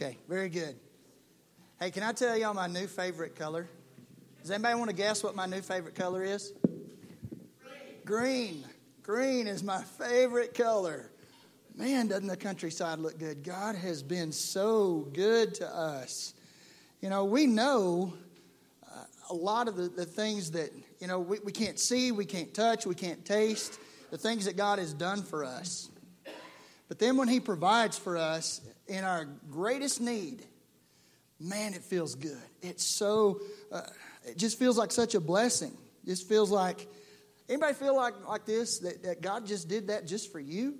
Okay, very good. Hey, can I tell y'all my new favorite color? Does anybody want to guess what my new favorite color is? Green. Green is my favorite color. Man, doesn't the countryside look good? God has been so good to us. You know, we know uh, a lot of the, the things that, you know, we, we can't see, we can't touch, we can't taste, the things that God has done for us. But then when He provides for us in our greatest need, man, it feels good. It's so, uh, it just feels like such a blessing. It just feels like, anybody feel like, like this, that, that God just did that just for you?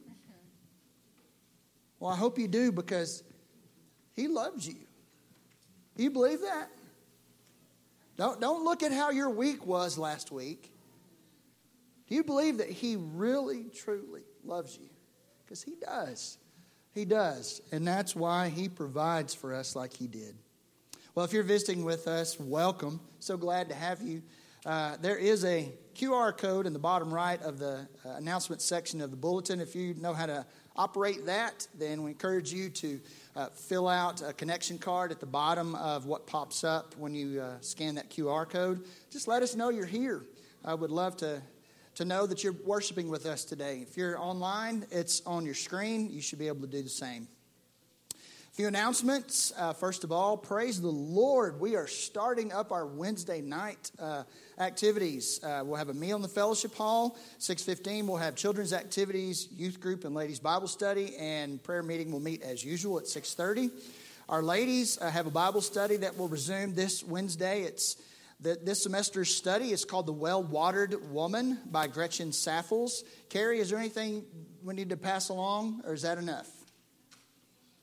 Well, I hope you do because He loves you. You believe that? Don't, don't look at how your week was last week. Do you believe that He really, truly loves you? Because He does. He does. And that's why He provides for us like He did. Well, if you're visiting with us, welcome. So glad to have you. Uh, there is a QR code in the bottom right of the uh, announcement section of the bulletin. If you know how to operate that, then we encourage you to uh, fill out a connection card at the bottom of what pops up when you uh, scan that QR code. Just let us know you're here. I would love to, to know that you're worshiping with us today. If you're online, it's on your screen. You should be able to do the same A few announcements. Uh, first of all, praise the Lord. We are starting up our Wednesday night uh, activities. Uh, we'll have a meal in the fellowship hall. 6.15, we'll have children's activities, youth group, and ladies' Bible study. And prayer meeting will meet as usual at 6.30. Our ladies uh, have a Bible study that will resume this Wednesday. It's the, this semester's study is called The Well Watered Woman by Gretchen Saffles. Carrie, is there anything we need to pass along, or is that enough?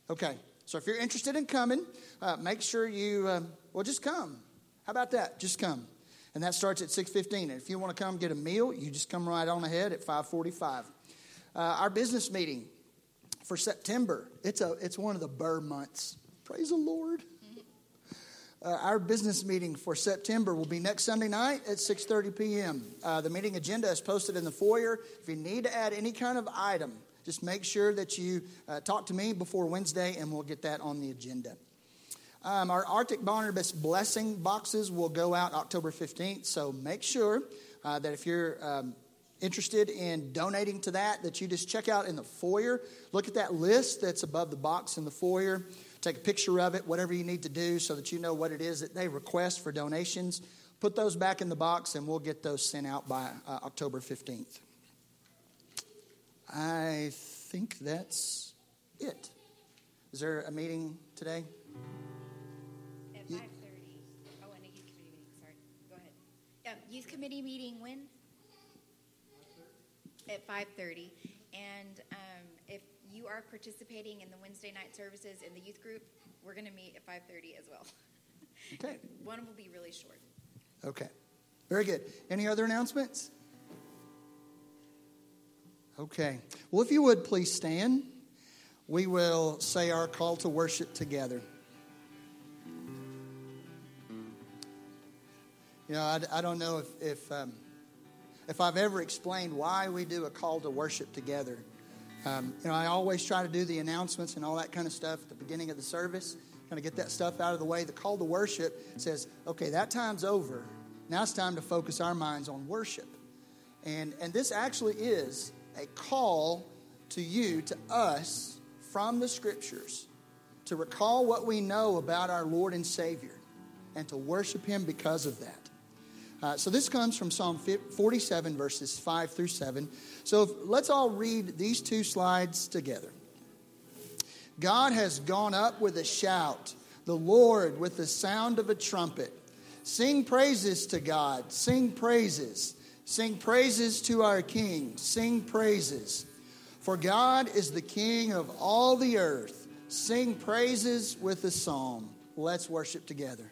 Okay. So if you're interested in coming, uh, make sure you, uh, well, just come. How about that? Just come. And that starts at 6.15. And if you want to come get a meal, you just come right on ahead at 545. Uh, our business meeting for September, it's, a, it's one of the Burr months. Praise the Lord. Uh, our business meeting for September will be next Sunday night at 6:30 p.m. Uh, the meeting agenda is posted in the foyer. If you need to add any kind of item, just make sure that you uh, talk to me before Wednesday, and we'll get that on the agenda. Um, our Arctic Barnabas blessing boxes will go out October 15th, so make sure uh, that if you're um, interested in donating to that, that you just check out in the foyer. Look at that list that's above the box in the foyer. Take a picture of it, whatever you need to do, so that you know what it is that they request for donations. Put those back in the box, and we'll get those sent out by uh, October 15th. I think that's it. Is there a meeting today? At 5.30. Oh, and a youth committee meeting. Sorry. Go ahead. Yeah, youth committee meeting when? At 5.30. And um, if you are participating in the Wednesday night services in the youth group, we're going to meet at 5.30 as well. Okay. One will be really short. Okay. Very good. Any other announcements? Okay. Well, if you would please stand, we will say our call to worship together. You know, I, I don't know if if, um, if I've ever explained why we do a call to worship together. Um, you know, I always try to do the announcements and all that kind of stuff at the beginning of the service, kind of get that stuff out of the way. The call to worship says, okay, that time's over. Now it's time to focus our minds on worship. And, and this actually is a call to you, to us, from the scriptures to recall what we know about our Lord and Savior and to worship Him because of that. Uh, so this comes from Psalm 47, verses 5 through 7. So if, let's all read these two slides together. God has gone up with a shout, the Lord with the sound of a trumpet. Sing praises to God, sing praises. Sing praises to our King. Sing praises. For God is the King of all the earth. Sing praises with a psalm. Let's worship together.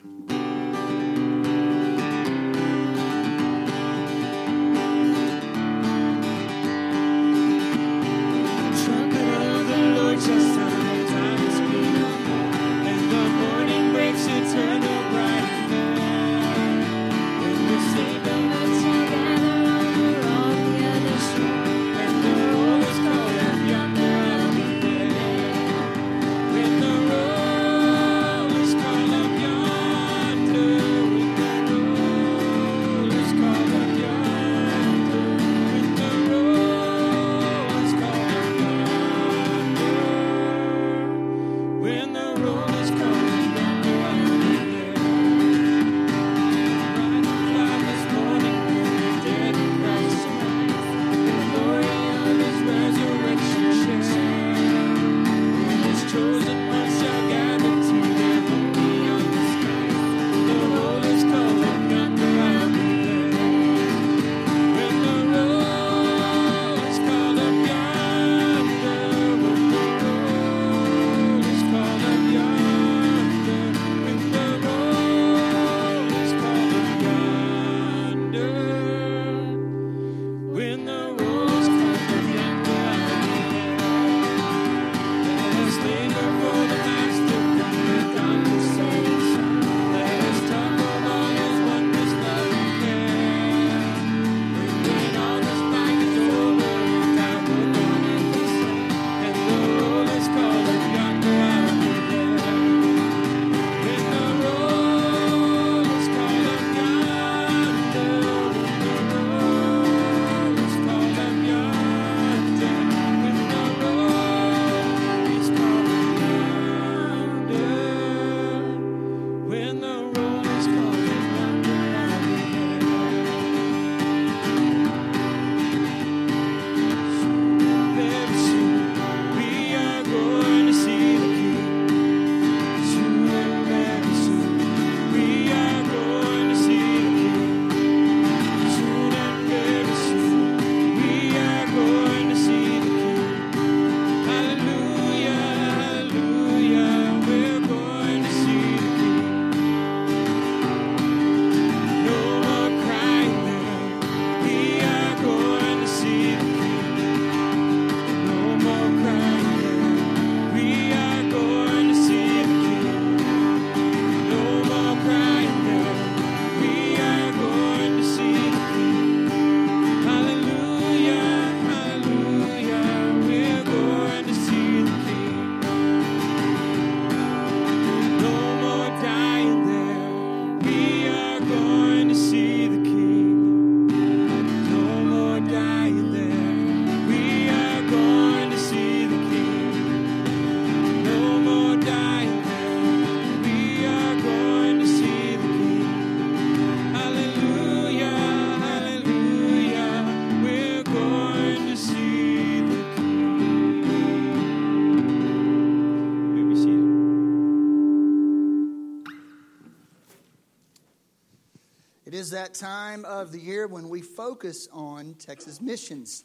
That time of the year when we focus on Texas missions,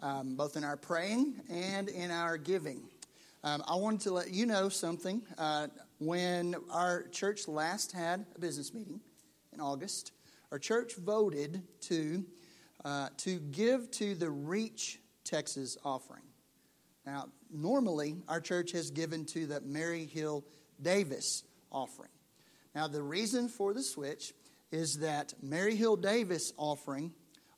um, both in our praying and in our giving. Um, I wanted to let you know something. Uh, when our church last had a business meeting in August, our church voted to, uh, to give to the Reach Texas offering. Now, normally, our church has given to the Mary Hill Davis offering. Now, the reason for the switch is that Mary Hill Davis offering,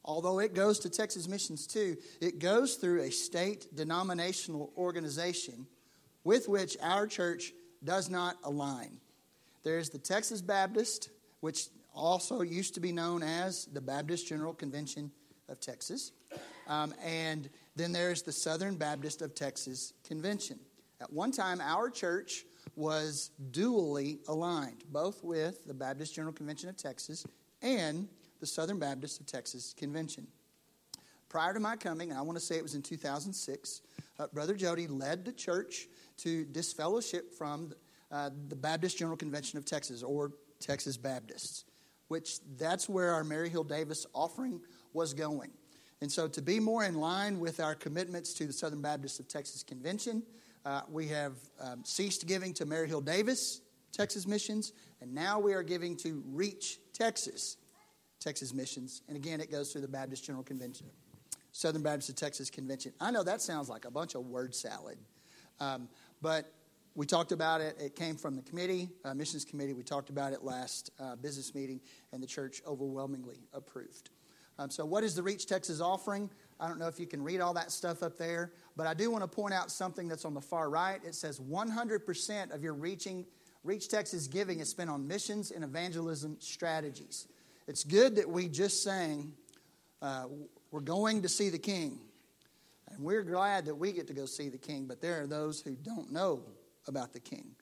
although it goes to Texas Missions too, it goes through a state denominational organization with which our church does not align. There's the Texas Baptist, which also used to be known as the Baptist General Convention of Texas. Um, and then there's the Southern Baptist of Texas Convention. At one time, our church was dually aligned, both with the Baptist General Convention of Texas and the Southern Baptist of Texas Convention. Prior to my coming, I want to say it was in 2006, uh, Brother Jody led the church to disfellowship from uh, the Baptist General Convention of Texas, or Texas Baptists, which that's where our Mary Hill Davis offering was going. And so, to be more in line with our commitments to the Southern Baptist of Texas Convention, uh, we have um, ceased giving to Mary Hill Davis, Texas Missions, and now we are giving to Reach Texas, Texas Missions. And again, it goes through the Baptist General Convention, Southern Baptist of Texas Convention. I know that sounds like a bunch of word salad, um, but we talked about it. It came from the committee, uh, missions committee. We talked about it last uh, business meeting, and the church overwhelmingly approved. Um, so, what is the Reach Texas offering? I don't know if you can read all that stuff up there, but I do want to point out something that's on the far right. It says 100% of your reaching, Reach Texas giving is spent on missions and evangelism strategies. It's good that we just sang, uh, We're going to see the King. And we're glad that we get to go see the King, but there are those who don't know about the King.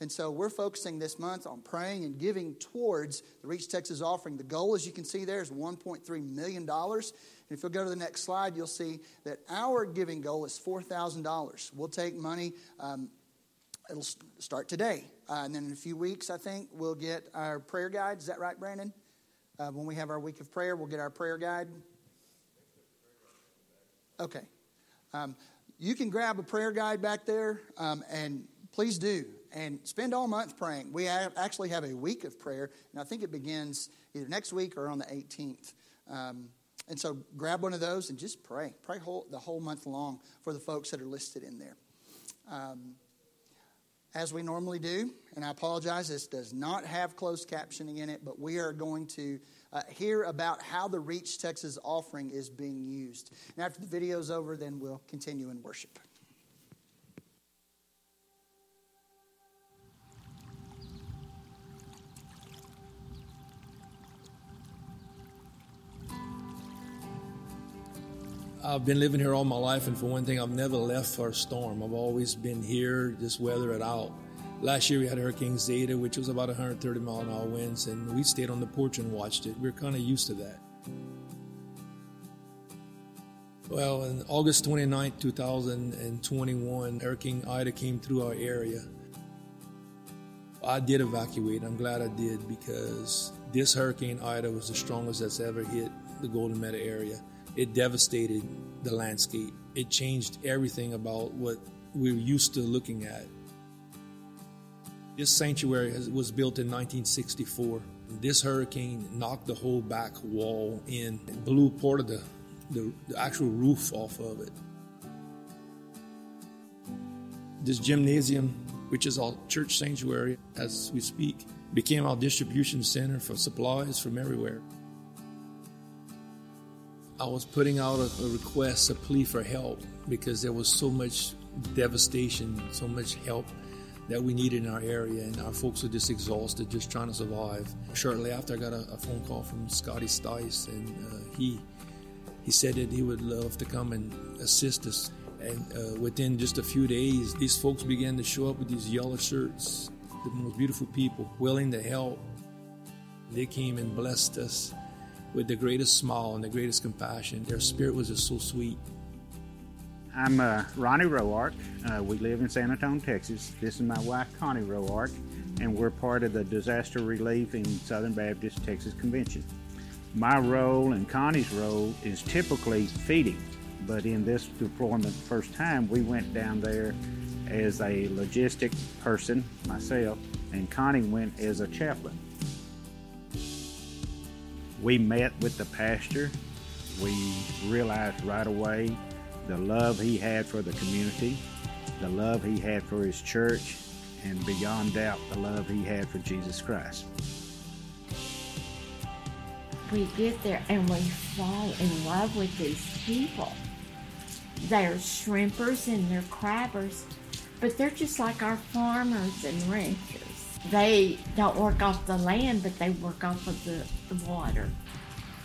And so we're focusing this month on praying and giving towards the Reach Texas offering. The goal, as you can see there, is $1.3 million. And if you'll go to the next slide, you'll see that our giving goal is $4,000. We'll take money, um, it'll start today. Uh, and then in a few weeks, I think, we'll get our prayer guide. Is that right, Brandon? Uh, when we have our week of prayer, we'll get our prayer guide. Okay. Um, you can grab a prayer guide back there, um, and please do and spend all month praying. We actually have a week of prayer, and I think it begins either next week or on the 18th. Um, and so grab one of those and just pray. Pray whole, the whole month long for the folks that are listed in there. Um, as we normally do, and I apologize, this does not have closed captioning in it, but we are going to uh, hear about how the Reach Texas offering is being used. And after the video is over, then we'll continue in worship. I've been living here all my life, and for one thing, I've never left for a storm. I've always been here, just weather it out. Last year we had Hurricane Zeta, which was about 130 mile an hour winds, and we stayed on the porch and watched it. We are kind of used to that. Well, on August 29, 2021, Hurricane Ida came through our area. I did evacuate. I'm glad I did because this Hurricane Ida was the strongest that's ever hit the Golden Meadow area it devastated the landscape. It changed everything about what we are used to looking at. This sanctuary was built in 1964. This hurricane knocked the whole back wall in, and blew part of the, the, the actual roof off of it. This gymnasium, which is our church sanctuary as we speak, became our distribution center for supplies from everywhere. I was putting out a, a, request, a plea for help, because there was so much devastation, so much help that we needed in our area, and our folks were just exhausted, just trying to survive. Shortly after, I got a, a phone call from Scotty Stice, and uh, he he said that he would love to come and assist us. And uh, within just a few days, these folks began to show up with these yellow shirts, the most beautiful people, willing to help. They came and blessed us with the greatest smile and the greatest compassion. Their spirit was just so sweet. I'm uh, Ronnie Roark. Uh, we live in San Antonio, Texas. This is my wife, Connie Roark, and we're part of the Disaster Relief in Southern Baptist Texas Convention. My role and Connie's role is typically feeding, but in this deployment, first time, we went down there as a logistic person, myself, and Connie went as a chaplain. We met with the pastor. We realized right away the love he had for the community, the love he had for his church, and beyond doubt, the love he had for Jesus Christ we get there and we fall in love with these people. They're shrimpers and they're crabbers, but they're just like our farmers and ranchers. They don't work off the land, but they work off of the, the water.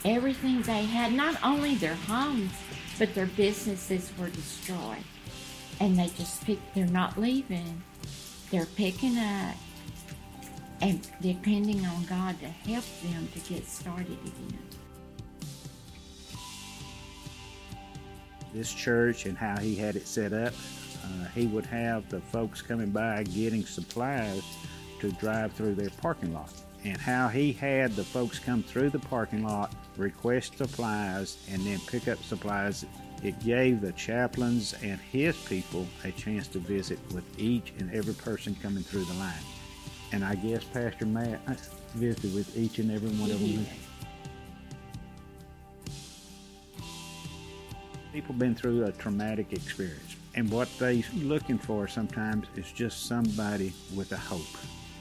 Everything they had, not only their homes, but their businesses were destroyed. And they just pick, they're not leaving. They're picking up and depending on God to help them to get started again. This church and how he had it set up, uh, he would have the folks coming by getting supplies to drive through their parking lot. And how he had the folks come through the parking lot, request supplies, and then pick up supplies it gave the chaplains and his people a chance to visit with each and every person coming through the line and I guess Pastor Matt visited with each and every one of them. People been through a traumatic experience, and what they looking for sometimes is just somebody with a hope.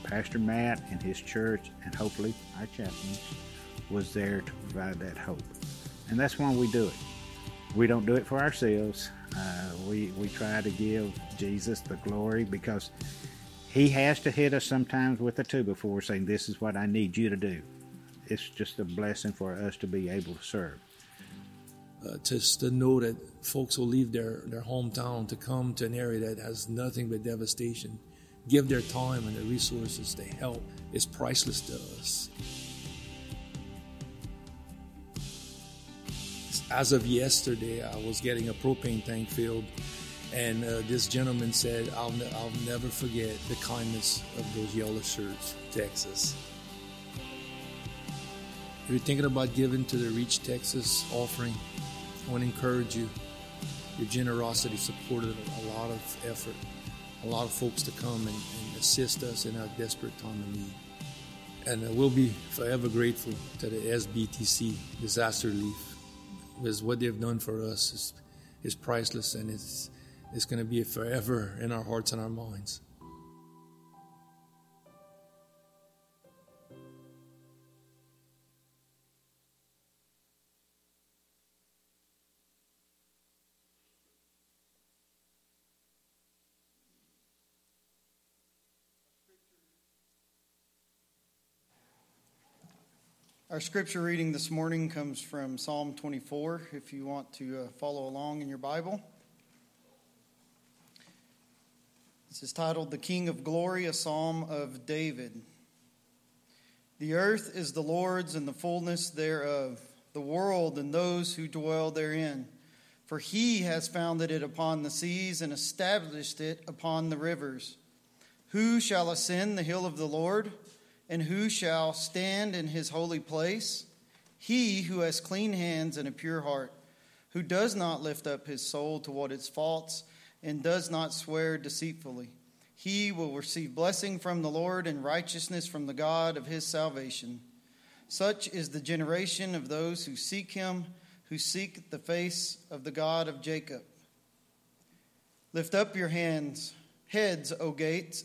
Pastor Matt and his church, and hopefully our chaplains, was there to provide that hope, and that's why we do it. We don't do it for ourselves. Uh, we we try to give Jesus the glory because he has to hit us sometimes with a two before saying, This is what I need you to do. It's just a blessing for us to be able to serve. Uh, just to know that folks will leave their, their hometown to come to an area that has nothing but devastation, give their time and their resources to help is priceless to us. As of yesterday, I was getting a propane tank filled and uh, this gentleman said, I'll, ne- I'll never forget the kindness of those yellow shirts, Texas. If you're thinking about giving to the Reach Texas offering, I want to encourage you. Your generosity supported a lot of effort, a lot of folks to come and, and assist us in our desperate time of need. And we'll be forever grateful to the SBTC Disaster Relief because what they've done for us is, is priceless and it's is going to be forever in our hearts and our minds. Our scripture reading this morning comes from Psalm 24, if you want to uh, follow along in your Bible. This is titled The King of Glory, a psalm of David. The earth is the Lord's and the fullness thereof, the world and those who dwell therein. For he has founded it upon the seas and established it upon the rivers. Who shall ascend the hill of the Lord? And who shall stand in his holy place? He who has clean hands and a pure heart, who does not lift up his soul to what is false and does not swear deceitfully. He will receive blessing from the Lord and righteousness from the God of his salvation. Such is the generation of those who seek him, who seek the face of the God of Jacob. Lift up your hands, heads, O gates,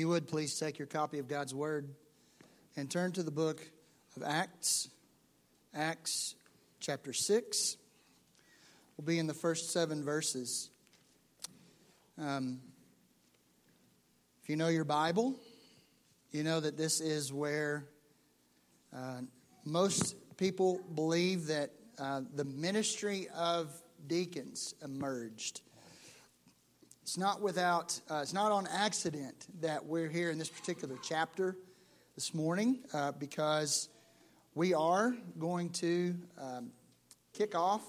You would, please take your copy of God's Word and turn to the book of Acts, Acts chapter 6. We'll be in the first seven verses. Um, if you know your Bible, you know that this is where uh, most people believe that uh, the ministry of deacons emerged. It's not without, uh, it's not on accident that we're here in this particular chapter this morning uh, because we are going to um, kick off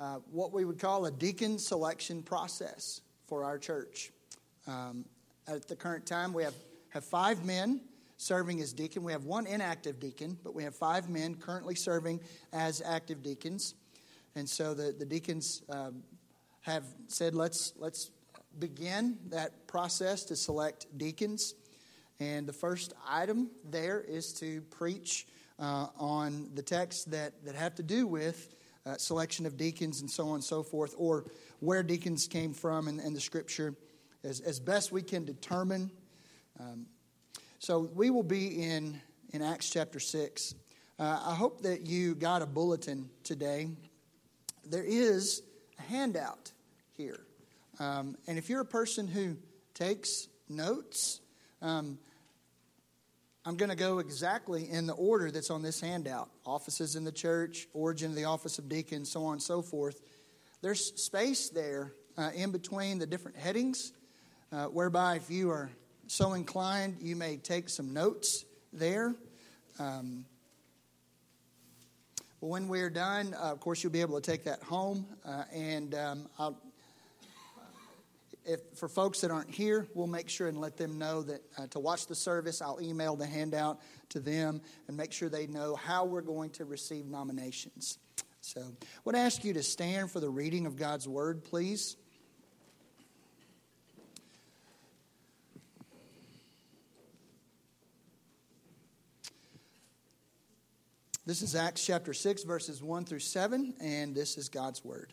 uh, what we would call a deacon selection process for our church. Um, at the current time, we have, have five men serving as deacon. We have one inactive deacon, but we have five men currently serving as active deacons. And so the, the deacons um, have said, let's, let's begin that process to select deacons. And the first item there is to preach uh, on the texts that, that have to do with uh, selection of deacons and so on and so forth, or where deacons came from in the scripture as, as best we can determine. Um, so we will be in, in Acts chapter 6. Uh, I hope that you got a bulletin today. There is a handout here. Um, and if you're a person who takes notes, um, I'm going to go exactly in the order that's on this handout offices in the church, origin of the office of deacon, so on and so forth. There's space there uh, in between the different headings, uh, whereby if you are so inclined, you may take some notes there. Um, when we're done, uh, of course, you'll be able to take that home, uh, and um, I'll if for folks that aren't here, we'll make sure and let them know that uh, to watch the service, I'll email the handout to them and make sure they know how we're going to receive nominations. So, I would ask you to stand for the reading of God's word, please. This is Acts chapter 6, verses 1 through 7, and this is God's word.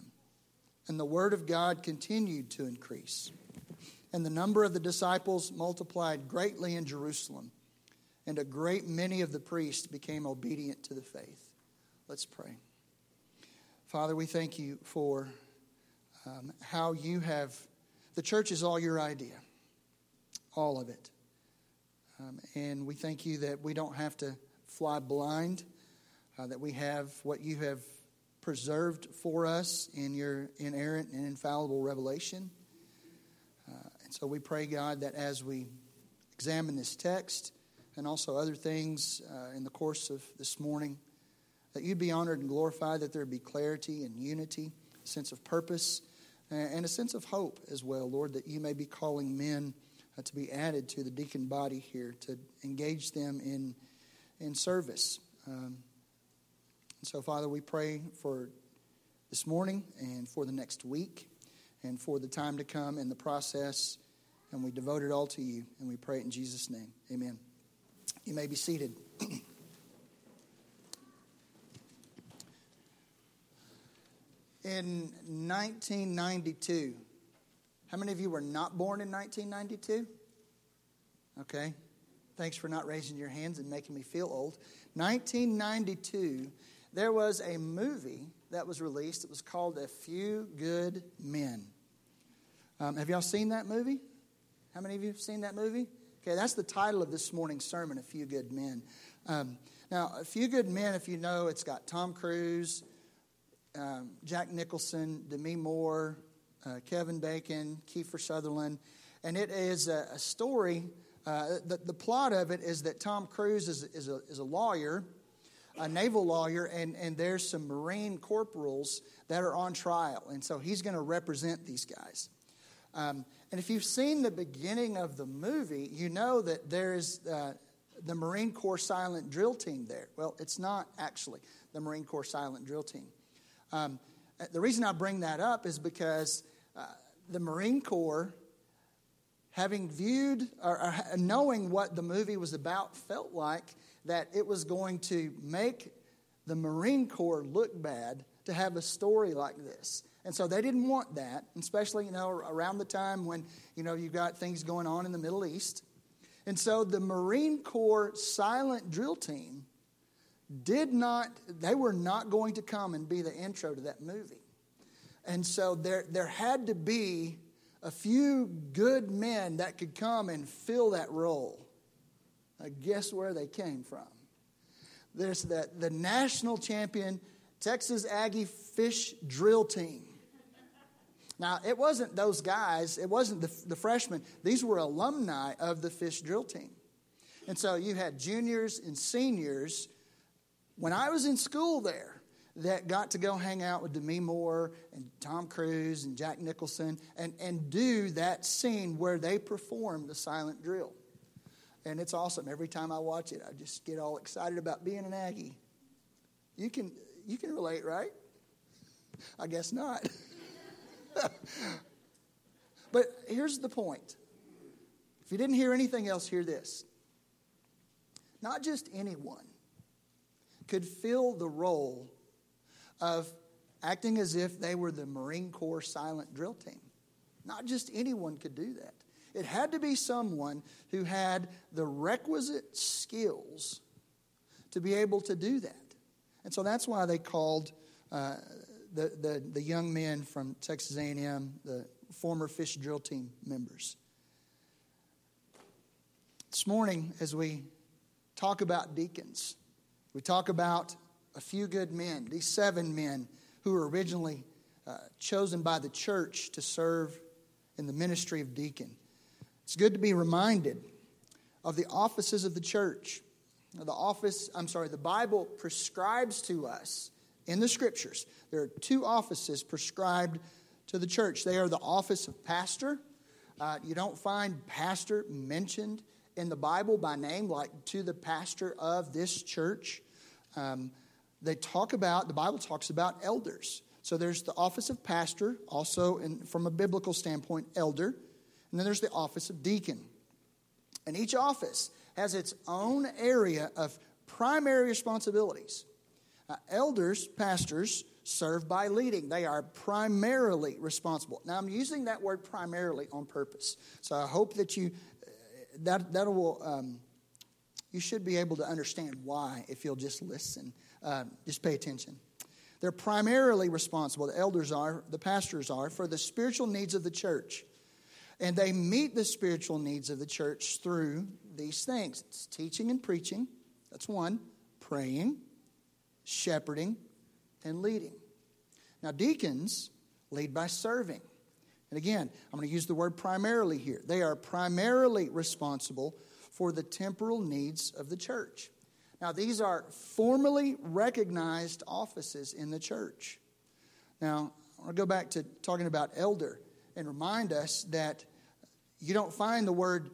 And the word of God continued to increase. And the number of the disciples multiplied greatly in Jerusalem, and a great many of the priests became obedient to the faith. Let's pray. Father, we thank you for um, how you have, the church is all your idea, all of it. Um, and we thank you that we don't have to fly blind, uh, that we have what you have preserved for us in your inerrant and infallible revelation. Uh, and so we pray, God, that as we examine this text and also other things uh, in the course of this morning, that you'd be honored and glorified, that there be clarity and unity, a sense of purpose, and a sense of hope as well, Lord, that you may be calling men uh, to be added to the deacon body here, to engage them in, in service. Um, and so, Father, we pray for this morning and for the next week and for the time to come in the process. And we devote it all to you. And we pray it in Jesus' name. Amen. You may be seated. in 1992, how many of you were not born in 1992? Okay. Thanks for not raising your hands and making me feel old. 1992 there was a movie that was released. It was called A Few Good Men. Um, have y'all seen that movie? How many of you have seen that movie? Okay, that's the title of this morning's sermon, A Few Good Men. Um, now, A Few Good Men, if you know, it's got Tom Cruise, um, Jack Nicholson, Demi Moore, uh, Kevin Bacon, Kiefer Sutherland, and it is a, a story. Uh, the, the plot of it is that Tom Cruise is, is, a, is a lawyer, a naval lawyer, and, and there's some Marine corporals that are on trial. And so he's going to represent these guys. Um, and if you've seen the beginning of the movie, you know that there's uh, the Marine Corps Silent Drill Team there. Well, it's not actually the Marine Corps Silent Drill Team. Um, the reason I bring that up is because uh, the Marine Corps, having viewed or, or knowing what the movie was about, felt like that it was going to make the Marine Corps look bad to have a story like this. And so they didn't want that, especially, you know, around the time when, you know, you've got things going on in the Middle East. And so the Marine Corps silent drill team did not, they were not going to come and be the intro to that movie. And so there, there had to be a few good men that could come and fill that role. Now, guess where they came from? There's the, the national champion Texas Aggie fish drill team. Now, it wasn't those guys, it wasn't the, the freshmen. These were alumni of the fish drill team. And so you had juniors and seniors when I was in school there that got to go hang out with Demi Moore and Tom Cruise and Jack Nicholson and, and do that scene where they perform the silent drill. And it's awesome. Every time I watch it, I just get all excited about being an Aggie. You can, you can relate, right? I guess not. but here's the point. If you didn't hear anything else, hear this. Not just anyone could fill the role of acting as if they were the Marine Corps silent drill team. Not just anyone could do that. It had to be someone who had the requisite skills to be able to do that. And so that's why they called uh, the, the, the young men from Texas A&M, the former fish drill team members. This morning, as we talk about deacons, we talk about a few good men, these seven men who were originally uh, chosen by the church to serve in the ministry of deacon. It's good to be reminded of the offices of the church. The office, I'm sorry, the Bible prescribes to us in the scriptures. There are two offices prescribed to the church. They are the office of pastor. Uh, you don't find pastor mentioned in the Bible by name, like to the pastor of this church. Um, they talk about, the Bible talks about elders. So there's the office of pastor, also in, from a biblical standpoint, elder. And then there's the office of deacon. And each office has its own area of primary responsibilities. Uh, elders, pastors, serve by leading. They are primarily responsible. Now, I'm using that word primarily on purpose. So I hope that you, uh, that, that will, um, you should be able to understand why if you'll just listen. Uh, just pay attention. They're primarily responsible, the elders are, the pastors are, for the spiritual needs of the church. And they meet the spiritual needs of the church through these things it's teaching and preaching, that's one, praying, shepherding, and leading. Now, deacons lead by serving. And again, I'm going to use the word primarily here. They are primarily responsible for the temporal needs of the church. Now, these are formally recognized offices in the church. Now, I want to go back to talking about elder and remind us that you don't find the word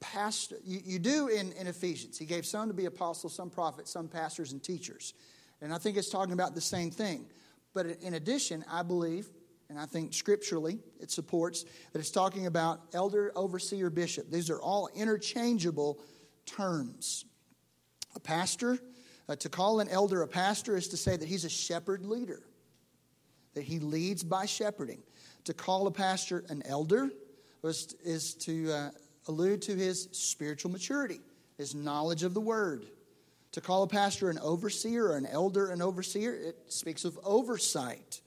pastor. You, you do in, in Ephesians. He gave some to be apostles, some prophets, some pastors, and teachers. And I think it's talking about the same thing. But in addition, I believe, and I think scripturally it supports, that it's talking about elder, overseer, bishop. These are all interchangeable terms. A pastor, uh, to call an elder a pastor is to say that he's a shepherd leader, that he leads by shepherding. To call a pastor an elder was, is to uh, allude to his spiritual maturity, his knowledge of the word. To call a pastor an overseer or an elder an overseer, it speaks of oversight.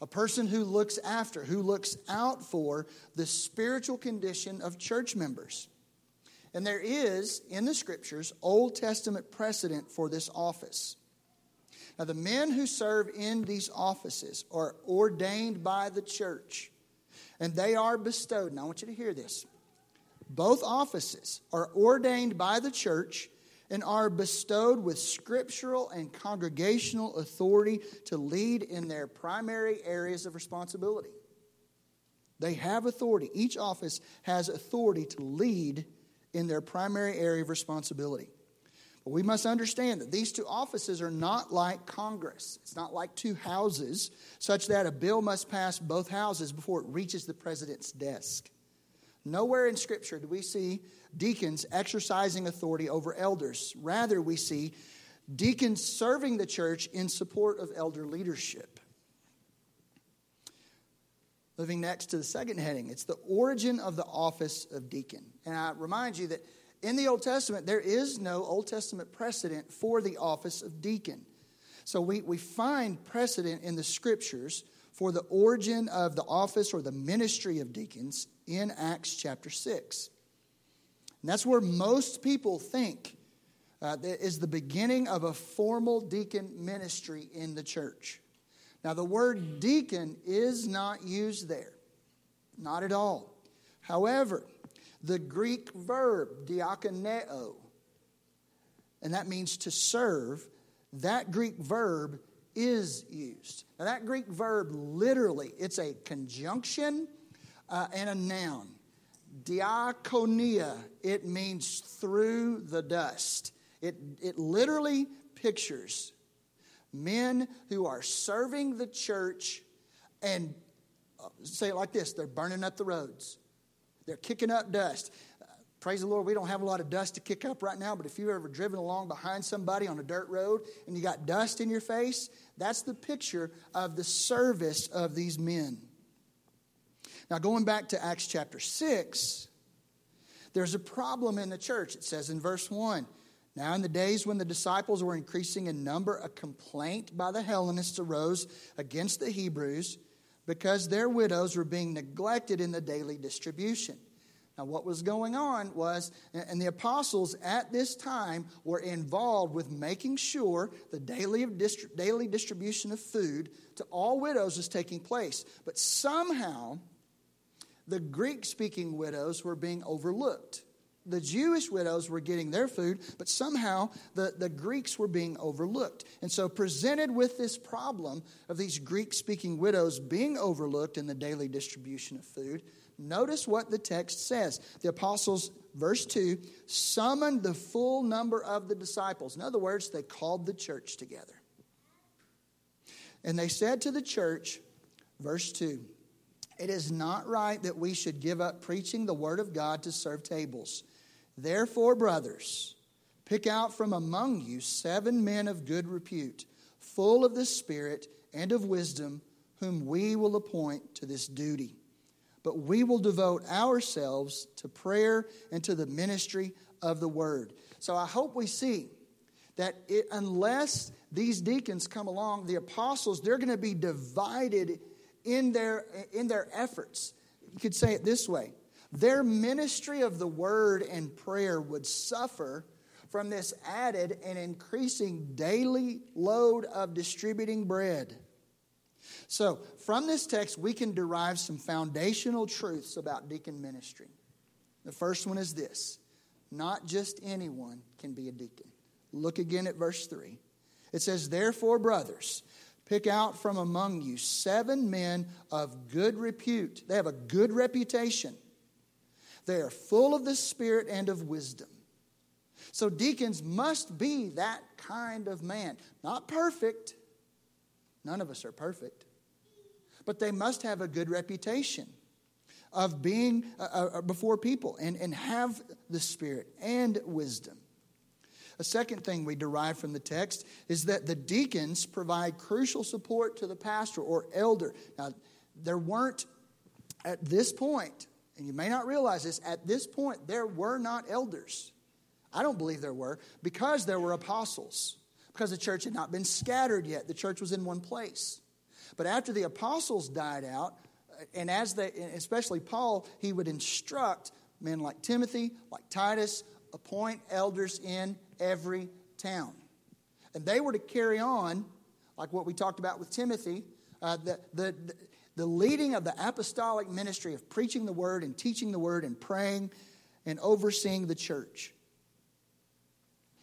A person who looks after, who looks out for the spiritual condition of church members. And there is, in the scriptures, Old Testament precedent for this office. Now, the men who serve in these offices are ordained by the church, and they are bestowed. And I want you to hear this. Both offices are ordained by the church and are bestowed with scriptural and congregational authority to lead in their primary areas of responsibility. They have authority. Each office has authority to lead in their primary area of responsibility. We must understand that these two offices are not like Congress. It's not like two houses, such that a bill must pass both houses before it reaches the president's desk. Nowhere in Scripture do we see deacons exercising authority over elders. Rather, we see deacons serving the church in support of elder leadership. Moving next to the second heading, it's the origin of the office of deacon. And I remind you that in the Old Testament, there is no Old Testament precedent for the office of deacon. So we, we find precedent in the scriptures for the origin of the office or the ministry of deacons in Acts chapter 6. And that's where most people think uh, is the beginning of a formal deacon ministry in the church. Now, the word deacon is not used there, not at all. However, the Greek verb diakoneo, and that means to serve, that Greek verb is used. Now, that Greek verb literally, it's a conjunction uh, and a noun. Diakonia, it means through the dust. It, it literally pictures men who are serving the church and uh, say it like this they're burning up the roads, they're kicking up dust. Uh, praise the Lord, we don't have a lot of dust to kick up right now, but if you've ever driven along behind somebody on a dirt road and you got dust in your face, that's the picture of the service of these men. Now, going back to Acts chapter 6, there's a problem in the church. It says in verse 1 now, in the days when the disciples were increasing in number, a complaint by the Hellenists arose against the Hebrews because their widows were being neglected in the daily distribution. Now, what was going on was, and the apostles at this time were involved with making sure the daily, daily distribution of food to all widows was taking place. But somehow, the Greek speaking widows were being overlooked the Jewish widows were getting their food, but somehow the, the Greeks were being overlooked. And so, presented with this problem of these Greek speaking widows being overlooked in the daily distribution of food, notice what the text says. The apostles, verse 2, summoned the full number of the disciples. In other words, they called the church together. And they said to the church, verse 2, it is not right that we should give up preaching the word of God to serve tables. Therefore, brothers, pick out from among you seven men of good repute, full of the Spirit and of wisdom, whom we will appoint to this duty. But we will devote ourselves to prayer and to the ministry of the word. So I hope we see that it, unless these deacons come along, the apostles, they're going to be divided in their, in their efforts. You could say it this way their ministry of the word and prayer would suffer from this added and increasing daily load of distributing bread. So, from this text, we can derive some foundational truths about deacon ministry. The first one is this not just anyone can be a deacon. Look again at verse 3. It says, Therefore, brothers, pick out from among you seven men of good repute. They have a good reputation they are full of the Spirit and of wisdom. So deacons must be that kind of man. Not perfect. None of us are perfect. But they must have a good reputation of being uh, uh, uh, before people and, and have the Spirit and wisdom. A second thing we derive from the text is that the deacons provide crucial support to the pastor or elder. Now, there weren't, at this point, and you may not realize this, at this point, there were not elders. I don't believe there were, because there were apostles, because the church had not been scattered yet. The church was in one place. But after the apostles died out, and as they, especially Paul, he would instruct men like Timothy, like Titus, appoint elders in every town. And they were to carry on, like what we talked about with Timothy, uh, the, the, the leading of the apostolic ministry of preaching the word and teaching the word and praying and overseeing the church.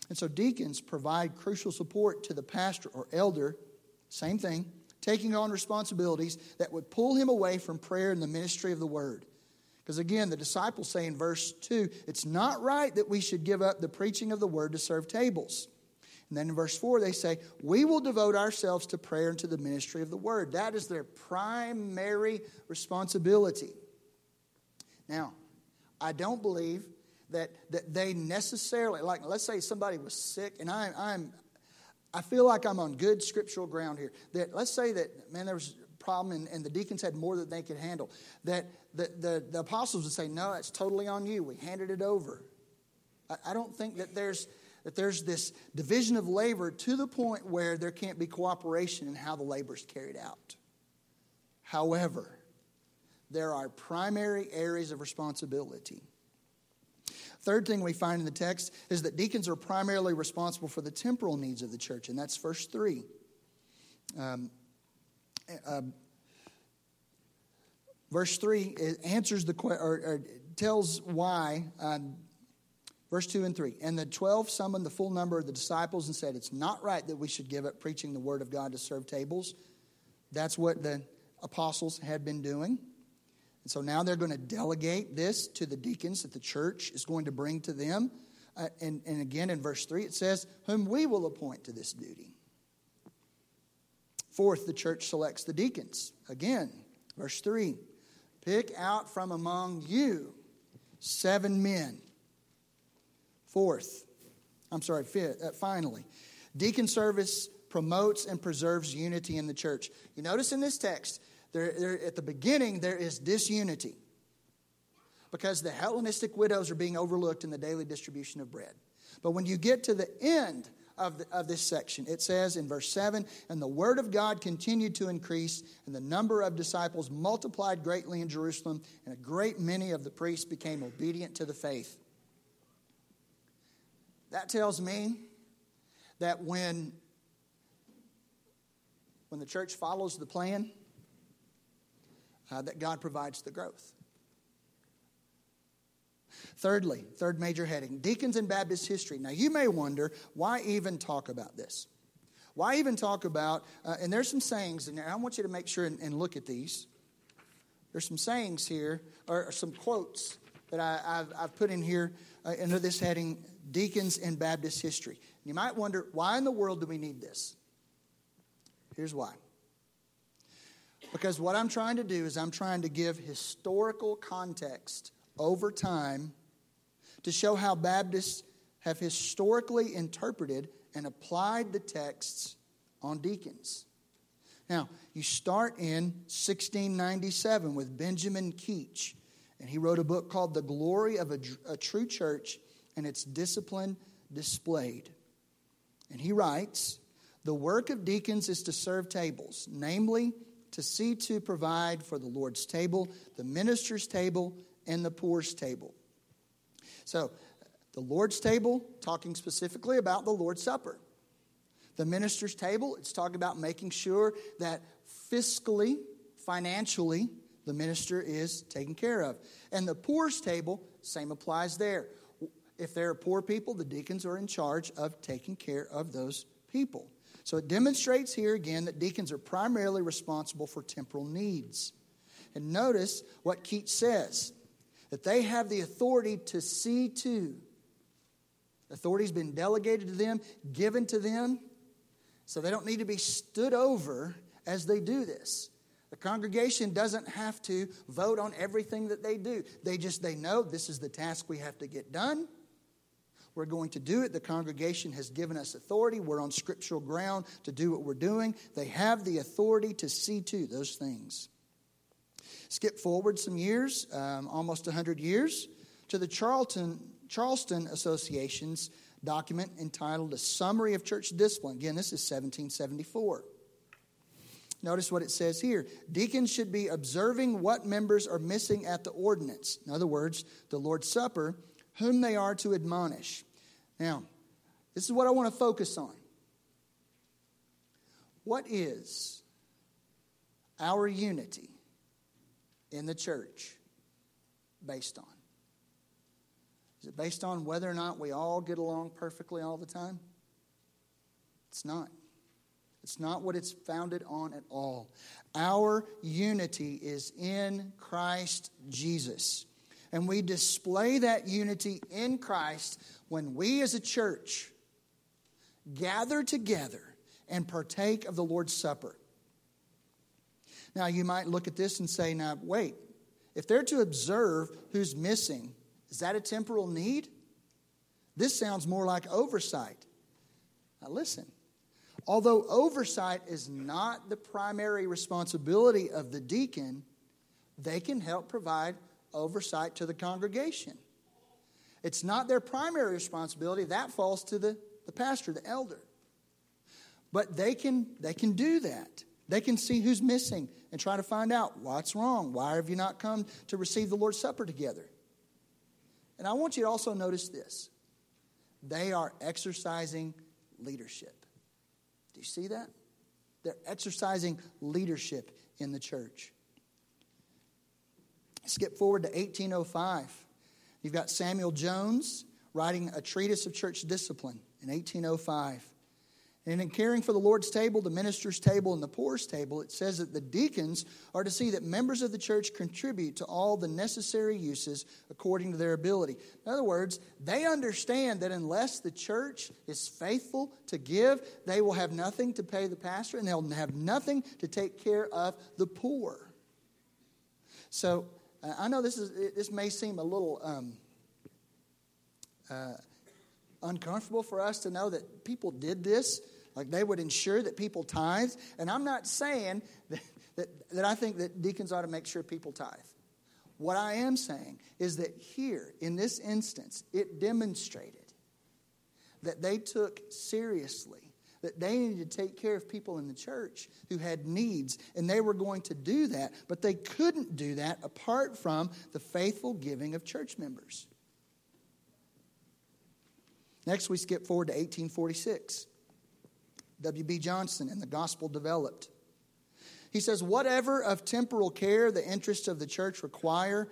And so deacons provide crucial support to the pastor or elder, same thing, taking on responsibilities that would pull him away from prayer and the ministry of the word. Because again, the disciples say in verse 2, it's not right that we should give up the preaching of the word to serve tables. And then in verse 4, they say, We will devote ourselves to prayer and to the ministry of the word. That is their primary responsibility. Now, I don't believe that, that they necessarily, like, let's say somebody was sick, and I, I'm, I feel like I'm on good scriptural ground here. That let's say that, man, there was a problem and, and the deacons had more than they could handle. That the, the, the apostles would say, no, it's totally on you. We handed it over. I, I don't think that there's that there's this division of labor to the point where there can't be cooperation in how the labor is carried out. However, there are primary areas of responsibility. Third thing we find in the text is that deacons are primarily responsible for the temporal needs of the church, and that's verse 3. Um, uh, verse 3 answers the or, or tells why um, Verse 2 and 3. And the 12 summoned the full number of the disciples and said, It's not right that we should give up preaching the word of God to serve tables. That's what the apostles had been doing. And so now they're going to delegate this to the deacons that the church is going to bring to them. Uh, and, and again, in verse 3, it says, Whom we will appoint to this duty. Fourth, the church selects the deacons. Again, verse 3 Pick out from among you seven men Fourth, I'm sorry, fifth, uh, finally, deacon service promotes and preserves unity in the church. You notice in this text, there, there, at the beginning, there is disunity because the Hellenistic widows are being overlooked in the daily distribution of bread. But when you get to the end of, the, of this section, it says in verse 7 And the word of God continued to increase, and the number of disciples multiplied greatly in Jerusalem, and a great many of the priests became obedient to the faith. That tells me that when, when the church follows the plan, uh, that God provides the growth. Thirdly, third major heading deacons in Baptist history. Now, you may wonder why even talk about this? Why even talk about, uh, and there's some sayings, and I want you to make sure and, and look at these. There's some sayings here, or, or some quotes that I, have put in here uh, under this heading deacons in Baptist history. You might wonder, why in the world do we need this? Here's why. Because what I'm trying to do is I'm trying to give historical context over time to show how Baptists have historically interpreted and applied the texts on deacons. Now, you start in 1697 with Benjamin Keach, and he wrote a book called The Glory of a, a True Church and its discipline displayed. And he writes The work of deacons is to serve tables, namely, to see to provide for the Lord's table, the minister's table, and the poor's table. So, the Lord's table, talking specifically about the Lord's Supper. The minister's table, it's talking about making sure that fiscally, financially, the minister is taken care of. And the poor's table, same applies there. If there are poor people, the deacons are in charge of taking care of those people. So it demonstrates here again that deacons are primarily responsible for temporal needs. And notice what Keach says that they have the authority to see to. Authority's been delegated to them, given to them, so they don't need to be stood over as they do this. The congregation doesn't have to vote on everything that they do. They just they know this is the task we have to get done. We're going to do it. The congregation has given us authority. We're on scriptural ground to do what we're doing. They have the authority to see to those things. Skip forward some years, um, almost 100 years, to the Charlton, Charleston Association's document entitled A Summary of Church Discipline. Again, this is 1774. Notice what it says here. Deacons should be observing what members are missing at the ordinance. In other words, the Lord's Supper, whom they are to admonish. Now, this is what I want to focus on. What is our unity in the church based on? Is it based on whether or not we all get along perfectly all the time? It's not. It's not what it's founded on at all. Our unity is in Christ Jesus. And we display that unity in Christ when we as a church gather together and partake of the Lord's Supper. Now, you might look at this and say, now, wait, if they're to observe who's missing, is that a temporal need? This sounds more like oversight. Now, listen. Although oversight is not the primary responsibility of the deacon, they can help provide oversight to the congregation. It's not their primary responsibility, that falls to the, the pastor, the elder. But they can, they can do that. They can see who's missing and try to find out what's wrong. Why have you not come to receive the Lord's Supper together? And I want you to also notice this they are exercising leadership. Do you see that? They're exercising leadership in the church. Skip forward to 1805. You've got Samuel Jones writing a treatise of church discipline in 1805. And in caring for the Lord's table, the minister's table, and the poor's table, it says that the deacons are to see that members of the church contribute to all the necessary uses according to their ability. In other words, they understand that unless the church is faithful to give, they will have nothing to pay the pastor and they'll have nothing to take care of the poor. So I know this, is, this may seem a little. Um, uh, uncomfortable for us to know that people did this like they would ensure that people tithe. And I'm not saying that, that, that I think that deacons ought to make sure people tithe. What I am saying is that here, in this instance, it demonstrated that they took seriously that they needed to take care of people in the church who had needs, and they were going to do that, but they couldn't do that apart from the faithful giving of church members. Next, we skip forward to 1846. W.B. Johnson and the Gospel Developed. He says, Whatever of temporal care the interests of the church require,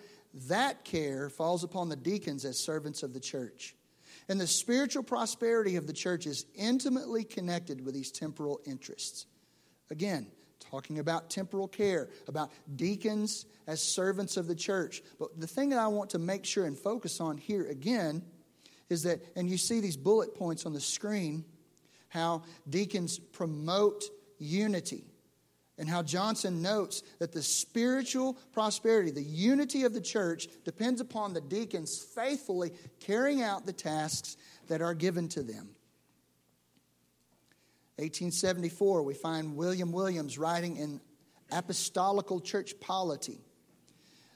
that care falls upon the deacons as servants of the church. And the spiritual prosperity of the church is intimately connected with these temporal interests. Again, talking about temporal care, about deacons as servants of the church. But the thing that I want to make sure and focus on here again is that, and you see these bullet points on the screen how deacons promote unity and how Johnson notes that the spiritual prosperity, the unity of the church, depends upon the deacons faithfully carrying out the tasks that are given to them. 1874, we find William Williams writing in Apostolical Church Polity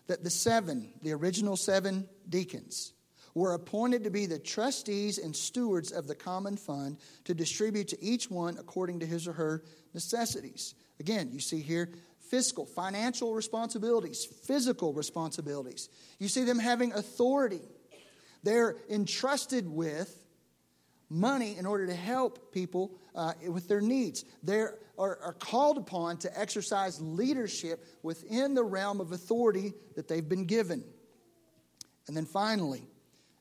that the seven, the original seven deacons, were appointed to be the trustees and stewards of the common fund to distribute to each one according to his or her necessities. Again, you see here fiscal, financial responsibilities, physical responsibilities. You see them having authority. They're entrusted with money in order to help people uh, with their needs. They are, are called upon to exercise leadership within the realm of authority that they've been given. And then finally,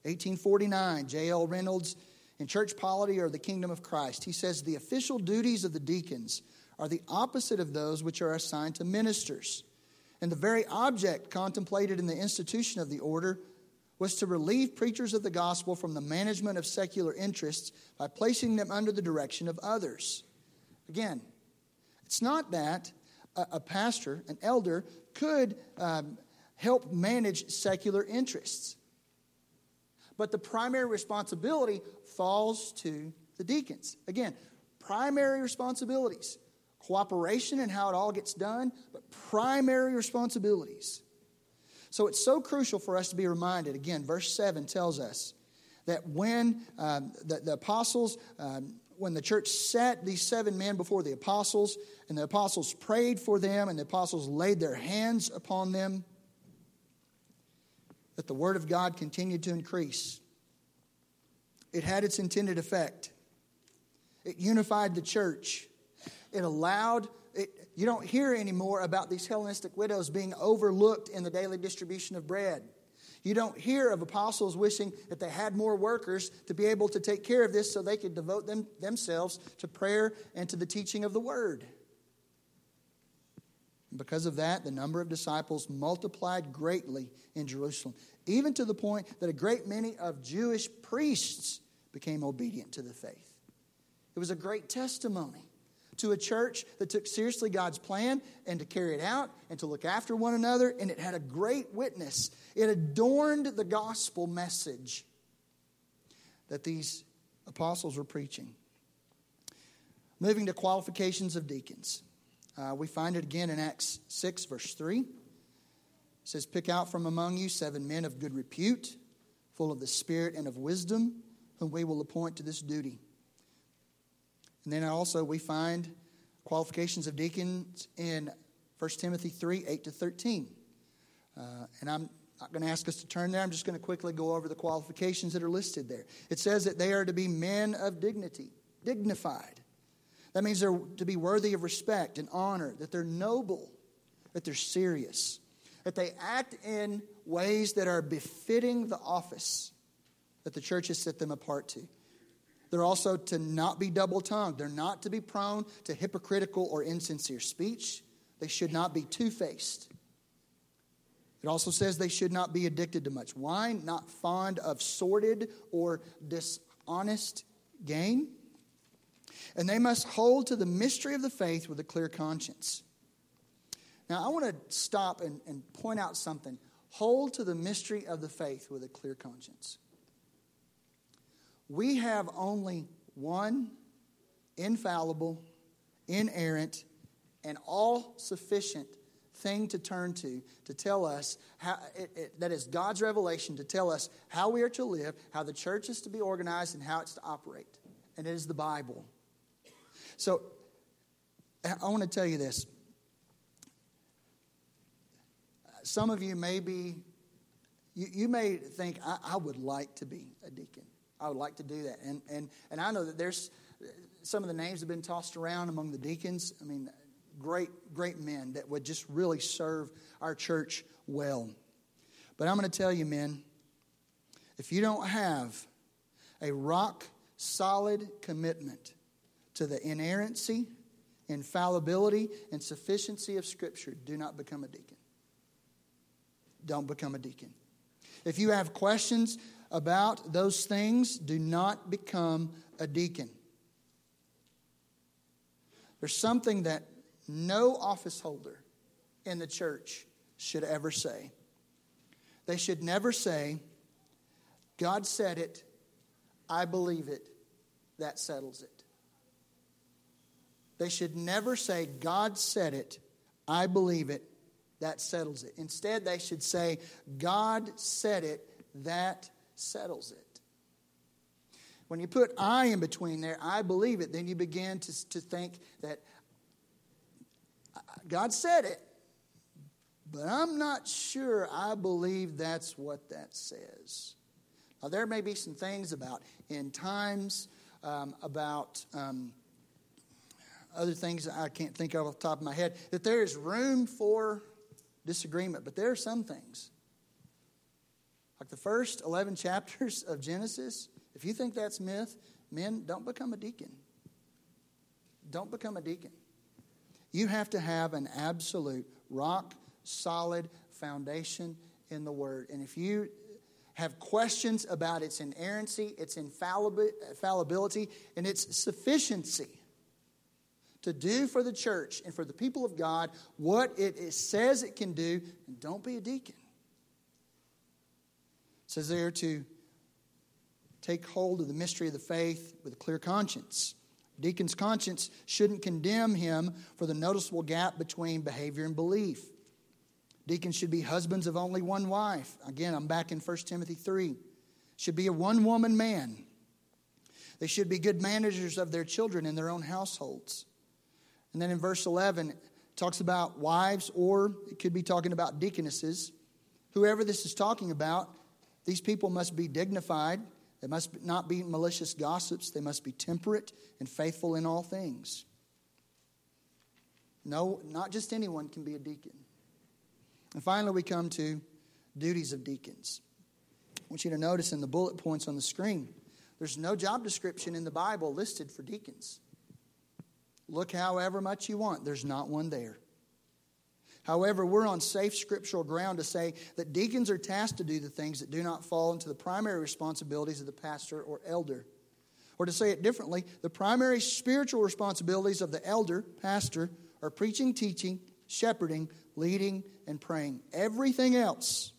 1849, J.L. Reynolds in Church Polity or the Kingdom of Christ. He says the official duties of the deacons are the opposite of those which are assigned to ministers. And the very object contemplated in the institution of the order was to relieve preachers of the gospel from the management of secular interests by placing them under the direction of others. Again, it's not that a, pastor, an elder, could um, help manage secular interests. But the primary responsibility falls to the deacons. Again, primary responsibilities cooperation and how it all gets done, but primary responsibilities. So it's so crucial for us to be reminded. Again, verse 7 tells us that when um, the, the, apostles, um, when the church set these seven men before the apostles, and the apostles prayed for them, and the apostles laid their hands upon them, that the word of God continued to increase. It had its intended effect. It unified the church. It allowed, it, you don't hear anymore about these Hellenistic widows being overlooked in the daily distribution of bread. You don't hear of apostles wishing that they had more workers to be able to take care of this so they could devote them, themselves to prayer and to the teaching of the word. Because of that, the number of disciples multiplied greatly in Jerusalem, even to the point that a great many of Jewish priests became obedient to the faith. It was a great testimony to a church that took seriously God's plan and to carry it out and to look after one another, and it had a great witness. It adorned the gospel message that these apostles were preaching. Moving to qualifications of deacons. Uh, we find it again in Acts 6, verse 3. It says, Pick out from among you seven men of good repute, full of the Spirit and of wisdom, whom we will appoint to this duty. And then also we find qualifications of deacons in 1 Timothy 3 8 to 13. Uh, and I'm not going to ask us to turn there. I'm just going to quickly go over the qualifications that are listed there. It says that they are to be men of dignity, dignified. That means they're to be worthy of respect and honor, that they're noble, that they're serious, that they act in ways that are befitting the office that the church has set them apart to. They're also to not be double tongued. They're not to be prone to hypocritical or insincere speech. They should not be two faced. It also says they should not be addicted to much wine, not fond of sordid or dishonest gain. And they must hold to the mystery of the faith with a clear conscience. Now, I want to stop and, and point out something. Hold to the mystery of the faith with a clear conscience we have only one infallible, inerrant, and all sufficient thing to turn to to tell us how it, it, that is God's revelation to tell us how we are to live, how the church is to be organized, and how it's to operate. And it is the Bible. So I want to tell you this. Some of you may be, you, you may think, I, I would like to be a deacon. I would like to do that. And, and, and I know that there's some of the names have been tossed around among the deacons. I mean, great, great men that would just really serve our church well. But I'm going to tell you, men, if you don't have a rock solid commitment to the inerrancy, infallibility, and sufficiency of Scripture, do not become a deacon. Don't become a deacon. If you have questions about those things, do not become a deacon. There's something that no office holder in the church should ever say. They should never say, God said it, I believe it, that settles it. They should never say, God said it, I believe it, that settles it. Instead, they should say, God said it, that settles it. When you put I in between there, I believe it, then you begin to, to think that God said it, but I'm not sure I believe that's what that says. Now, there may be some things about end times, um, about um, other things I can't think of off the top of my head, that there is room for disagreement, but there are some things like the first 11 chapters of Genesis, if you think that's myth, men, don't become a deacon. Don't become a deacon. You have to have an absolute rock solid foundation in the Word. And if you have questions about its inerrancy, its infallibility, and its sufficiency to do for the church and for the people of God what it says it can do, don't be a deacon says they are to take hold of the mystery of the faith with a clear conscience. Deacon's conscience shouldn't condemn him for the noticeable gap between behavior and belief. Deacons should be husbands of only one wife. Again, I'm back in 1 Timothy 3. Should be a one woman man. They should be good managers of their children in their own households. And then in verse 11, it talks about wives, or it could be talking about deaconesses. Whoever this is talking about, these people must be dignified. They must not be malicious gossips. They must be temperate and faithful in all things. No, not just anyone can be a deacon. And finally, we come to duties of deacons. I want you to notice in the bullet points on the screen, there's no job description in the Bible listed for deacons. Look however much you want, there's not one there. However, we're on safe scriptural ground to say that deacons are tasked to do the things that do not fall into the primary responsibilities of the pastor or elder. Or to say it differently, the primary spiritual responsibilities of the elder, pastor, are preaching, teaching, shepherding, leading, and praying. Everything else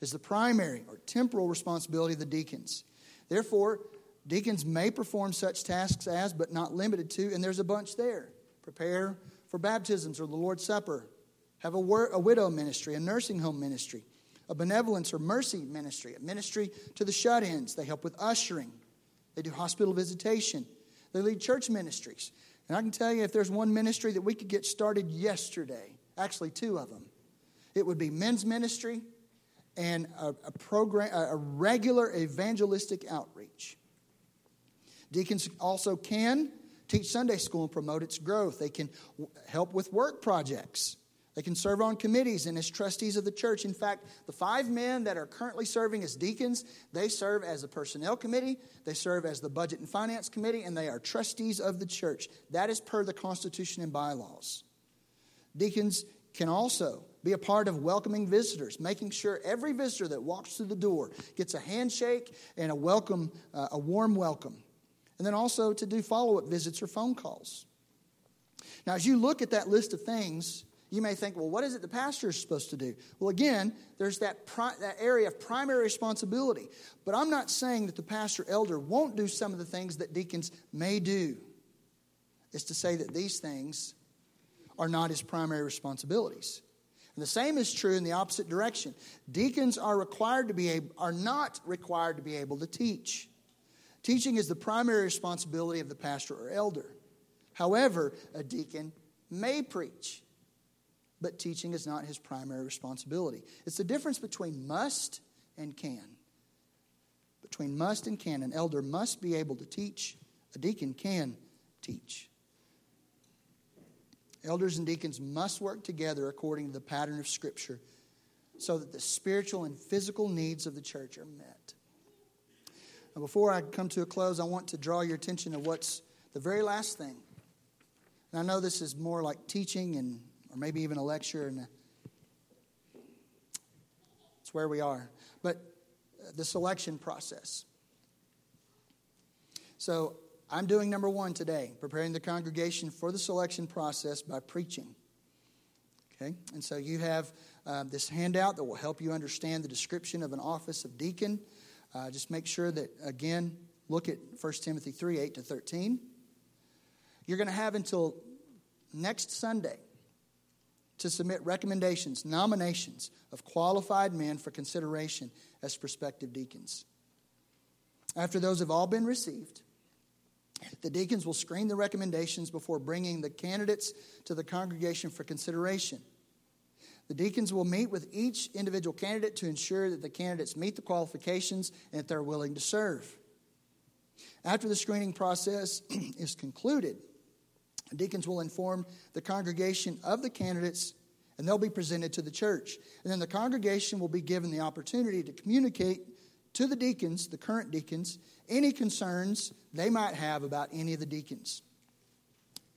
is the primary or temporal responsibility of the deacons. Therefore, deacons may perform such tasks as, but not limited to, and there's a bunch there prepare for baptisms or the Lord's Supper, have a, wor- a widow ministry, a nursing home ministry, a benevolence or mercy ministry, a ministry to the shut ins. They help with ushering, they do hospital visitation, they lead church ministries. And I can tell you if there's one ministry that we could get started yesterday, actually, two of them, it would be men's ministry and a, a program, a regular evangelistic outreach. Deacons also can teach Sunday school and promote its growth. They can help with work projects. They can serve on committees and as trustees of the church. In fact, the five men that are currently serving as deacons, they serve as the personnel committee, they serve as the budget and finance committee, and they are trustees of the church. That is per the Constitution and bylaws. Deacons can also be a part of welcoming visitors, making sure every visitor that walks through the door gets a handshake and a welcome, uh, a warm welcome. And then also to do follow up visits or phone calls. Now, as you look at that list of things, you may think, well, what is it the pastor is supposed to do? Well, again, there's that, pri- that area of primary responsibility. But I'm not saying that the pastor elder won't do some of the things that deacons may do. It's to say that these things are not his primary responsibilities. And the same is true in the opposite direction. Deacons are required to be able, are not required to be able to teach. Teaching is the primary responsibility of the pastor or elder. However, a deacon may preach but teaching is not his primary responsibility. It's the difference between must and can. Between must and can. An elder must be able to teach, a deacon can teach. Elders and deacons must work together according to the pattern of Scripture so that the spiritual and physical needs of the church are met. Now, before I come to a close, I want to draw your attention to what's the very last thing. And I know this is more like teaching and or maybe even a lecture, and it's where we are. But uh, the selection process. So I'm doing number one today, preparing the congregation for the selection process by preaching. Okay? And so you have uh, this handout that will help you understand the description of an office of deacon. Uh, just make sure that, again, look at 1 Timothy 3 8 to 13. You're going to have until next Sunday to submit recommendations, nominations of qualified men for consideration as prospective deacons. After those have all been received, the deacons will screen the recommendations before bringing the candidates to the congregation for consideration. The deacons will meet with each individual candidate to ensure that the candidates meet the qualifications and that they're willing to serve. After the screening process is concluded, Deacons will inform the congregation of the candidates and they'll be presented to the church. And then the congregation will be given the opportunity to communicate to the deacons, the current deacons, any concerns they might have about any of the deacons.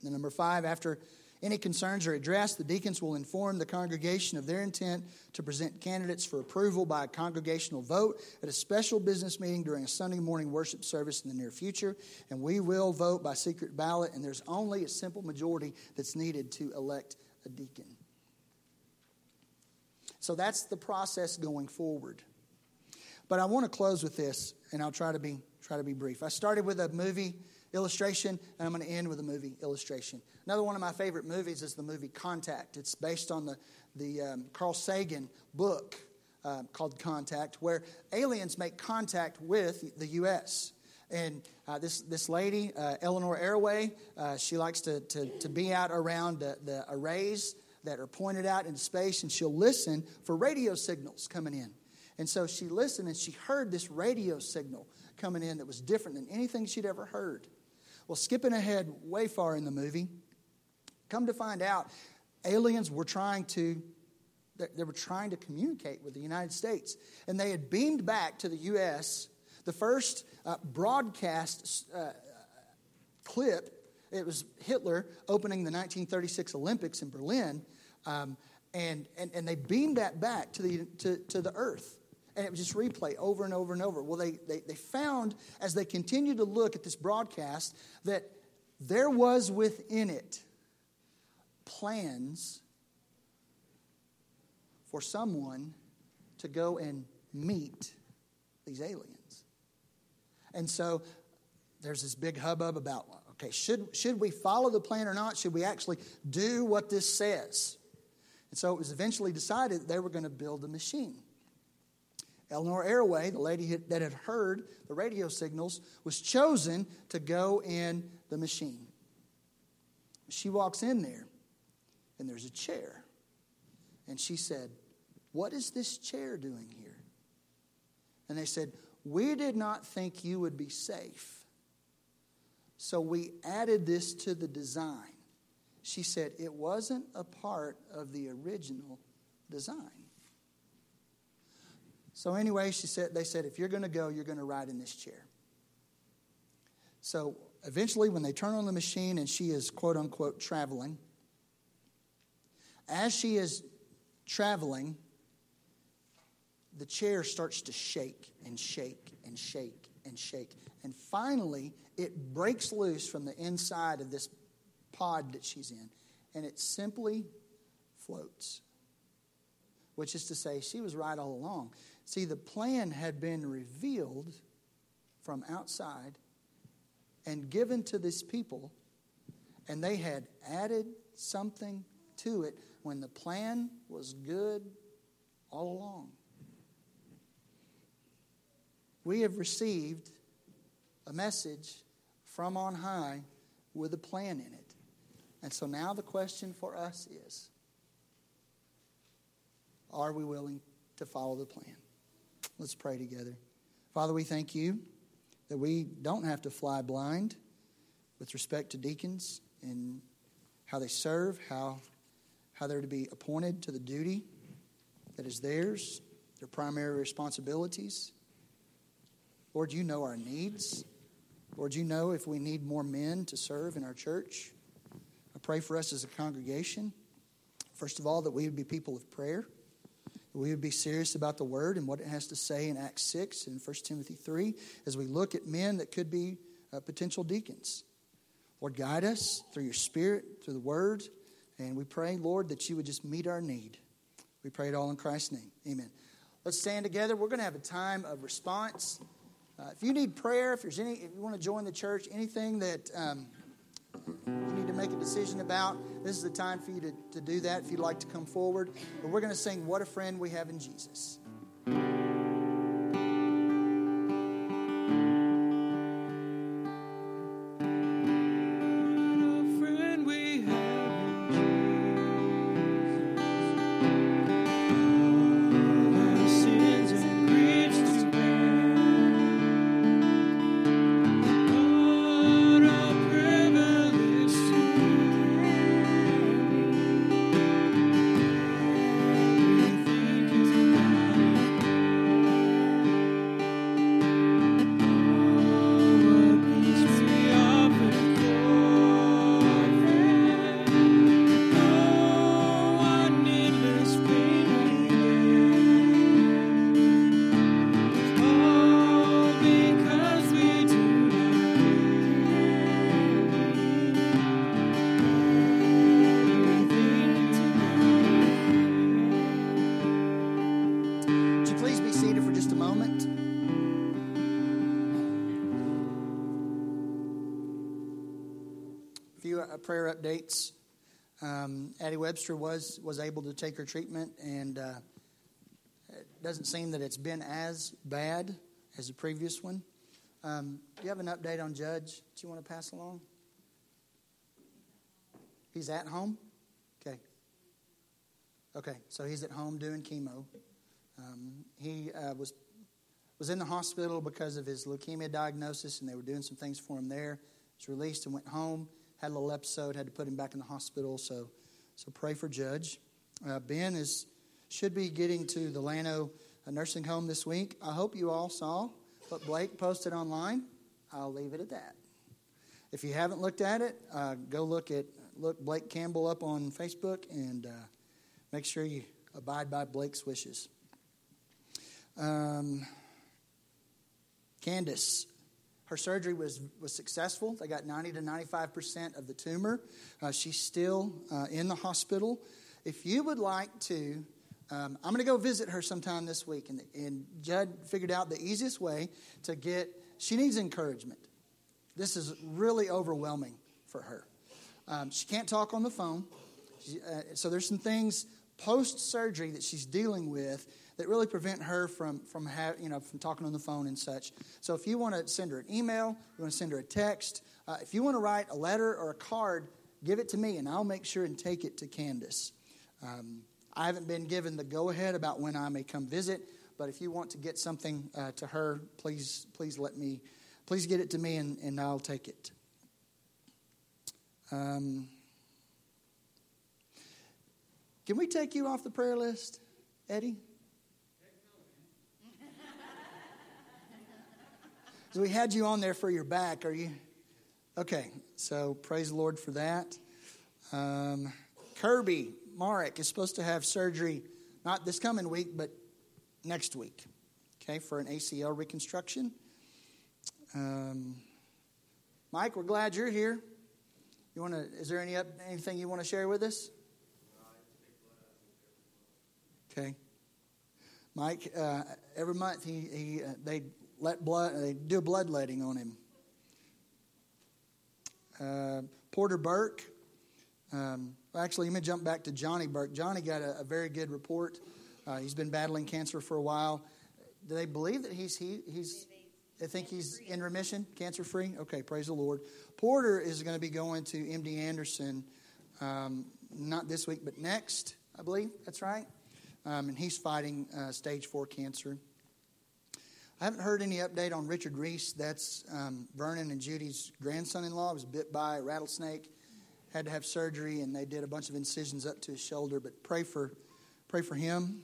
And number five, after any concerns are addressed, the deacons will inform the congregation of their intent to present candidates for approval by a congregational vote at a special business meeting during a Sunday morning worship service in the near future. And we will vote by secret ballot, and there's only a simple majority that's needed to elect a deacon. So that's the process going forward. But I want to close with this, and I'll try to be, try to be brief. I started with a movie illustration, and I'm going to end with a movie illustration. Another one of my favorite movies is the movie Contact. It's based on the, the um, Carl Sagan book uh, called Contact, where aliens make contact with the U.S. And uh, this, this lady, uh, Eleanor Arroway, uh, she likes to, to, to be out around the, the arrays that are pointed out in space, and she'll listen for radio signals coming in. And so she listened and she heard this radio signal coming in that was different than anything she'd ever heard. Well, skipping ahead way far in the movie, come to find out, aliens were trying to they were trying to communicate with the United States. And they had beamed back to the U.S. the first uh, broadcast uh, clip. It was Hitler opening the 1936 Olympics in Berlin. Um, and, and, and they beamed that back to the, to, to the earth. And it was just replay over and over and over. Well, they, they, they found, as they continued to look at this broadcast, that there was within it plans for someone to go and meet these aliens. And so there's this big hubbub about okay, should, should we follow the plan or not? Should we actually do what this says? And so it was eventually decided they were going to build a machine. Eleanor Arroway, the lady that had heard the radio signals, was chosen to go in the machine. She walks in there, and there's a chair. And she said, what is this chair doing here? And they said, We did not think you would be safe. So we added this to the design. She said, It wasn't a part of the original design. So anyway, she said, they said, if you're going to go, you're going to ride in this chair. So eventually, when they turn on the machine and she is quote unquote traveling, as she is traveling, the chair starts to shake and shake and shake and shake. And finally, it breaks loose from the inside of this pod that she's in, and it simply floats. Which is to say, she was right all along. See, the plan had been revealed from outside and given to this people, and they had added something to it when the plan was good all along we have received a message from on high with a plan in it. And so now the question for us is are we willing to follow the plan? Let's pray together. Father, we thank you that we don't have to fly blind with respect to deacons and how they serve, how, how they're to be appointed to the duty that is theirs, their primary responsibilities. Lord, you know our needs. Lord, you know if we need more men to serve in our church. I pray for us as a congregation. First of all, that we would be people of prayer. We would be serious about the word and what it has to say in Acts 6 and 1 Timothy 3 as we look at men that could be uh, potential deacons. Lord, guide us through your spirit, through the word. And we pray, Lord, that you would just meet our need. We pray it all in Christ's name. Amen. Let's stand together. We're going to have a time of response. Uh, if you need prayer, if there's any, if you want to join the church, anything that um, you need to make a decision about, this is the time for you to, to do that if you'd like to come forward. But we're going to sing What a Friend We Have in Jesus. Prayer updates. Um, Addie Webster was was able to take her treatment, and uh, it doesn't seem that it's been as bad as the previous one. Um, do you have an update on Judge that you want to pass along? He's at home? Okay. Okay, so he's at home doing chemo. Um, he uh, was was in the hospital because of his leukemia diagnosis, and they were doing some things for him there. Was released and went home. Had a little episode. Had to put him back in the hospital. So, so pray for Judge. Uh, ben is should be getting to the Llano uh, nursing home this week. I hope you all saw what Blake posted online. I'll leave it at that. If you haven't looked at it, uh, go look at look Blake Campbell up on Facebook and uh, make sure you abide by Blake's wishes. Um, Candace, her surgery was, was successful. They got 90 to 95% of the tumor. Uh, she's still uh, in the hospital. If you would like to, um, I'm going to go visit her sometime this week. And, and Judd figured out the easiest way to get, she needs encouragement. This is really overwhelming for her. Um, she can't talk on the phone. She, uh, so there's some things post surgery that she's dealing with that really prevent her from from ha- you know from talking on the phone and such. So if you want to send her an email, you want to send her a text, uh, if you want to write a letter or a card, give it to me and I'll make sure and take it to Candace. Um, I haven't been given the go ahead about when I may come visit, but if you want to get something uh, to her, please please let me please get it to me and, and I'll take it. Um, can we take you off the prayer list, Eddie? So we had you on there for your back. Are you? Okay, so praise the Lord for that. Um, Kirby Marek is supposed to have surgery not this coming week, but next week, okay, for an ACL reconstruction. Um, Mike, we're glad you're here. You want to? Is there any anything you want to share with us? Okay. Mike, uh, every month he, he uh, they let blood, they do bloodletting on him. Uh, Porter Burke. Um, actually, let me jump back to Johnny Burke. Johnny got a, a very good report. Uh, he's been battling cancer for a while. Do they believe that he's he, he's? They think he's in remission, cancer free. Okay, praise the Lord. Porter is going to be going to MD Anderson, um, not this week, but next, I believe. That's right. Um, and he's fighting uh, stage four cancer. I haven't heard any update on Richard Reese. That's um, Vernon and Judy's grandson in law. was bit by a rattlesnake, had to have surgery, and they did a bunch of incisions up to his shoulder. But pray for, pray for him.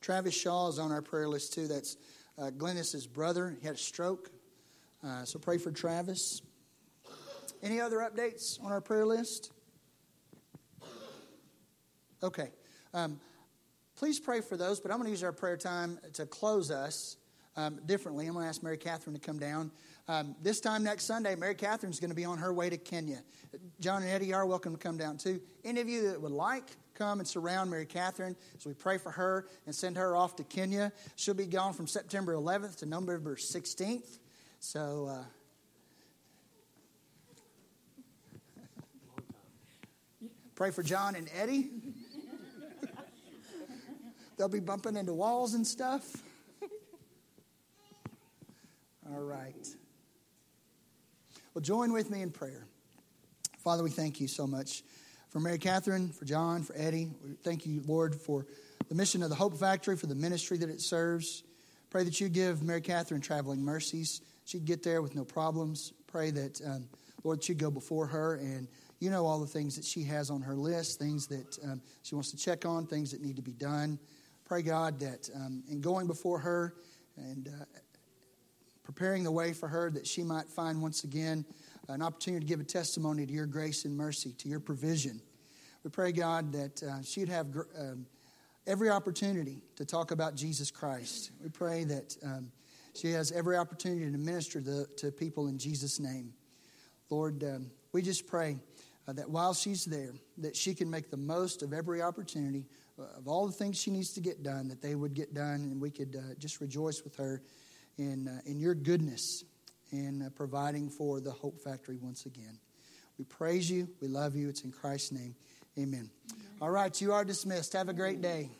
Travis Shaw is on our prayer list too. That's uh, Glennis's brother. He had a stroke. Uh, so pray for Travis. Any other updates on our prayer list? Okay. Um, Please pray for those, but I'm going to use our prayer time to close us um, differently. I'm going to ask Mary Catherine to come down. Um, this time next Sunday, Mary Catherine's going to be on her way to Kenya. John and Eddie are welcome to come down too. Any of you that would like, come and surround Mary Catherine as we pray for her and send her off to Kenya. She'll be gone from September 11th to November 16th. So, uh, pray for John and Eddie. They'll be bumping into walls and stuff. All right. Well, join with me in prayer. Father, we thank you so much for Mary Catherine, for John, for Eddie. We thank you, Lord, for the mission of the Hope Factory, for the ministry that it serves. Pray that you give Mary Catherine traveling mercies. She'd get there with no problems. Pray that, um, Lord, she'd go before her and you know all the things that she has on her list, things that um, she wants to check on, things that need to be done. Pray, God, that um, in going before her and uh, preparing the way for her, that she might find once again an opportunity to give a testimony to your grace and mercy, to your provision. We pray, God, that uh, she'd have gr- um, every opportunity to talk about Jesus Christ. We pray that um, she has every opportunity to minister to, to people in Jesus' name. Lord, um, we just pray uh, that while she's there, that she can make the most of every opportunity of all the things she needs to get done, that they would get done, and we could uh, just rejoice with her in, uh, in your goodness in uh, providing for the Hope Factory once again. We praise you. We love you. It's in Christ's name. Amen. Amen. All right, you are dismissed. Have a great day.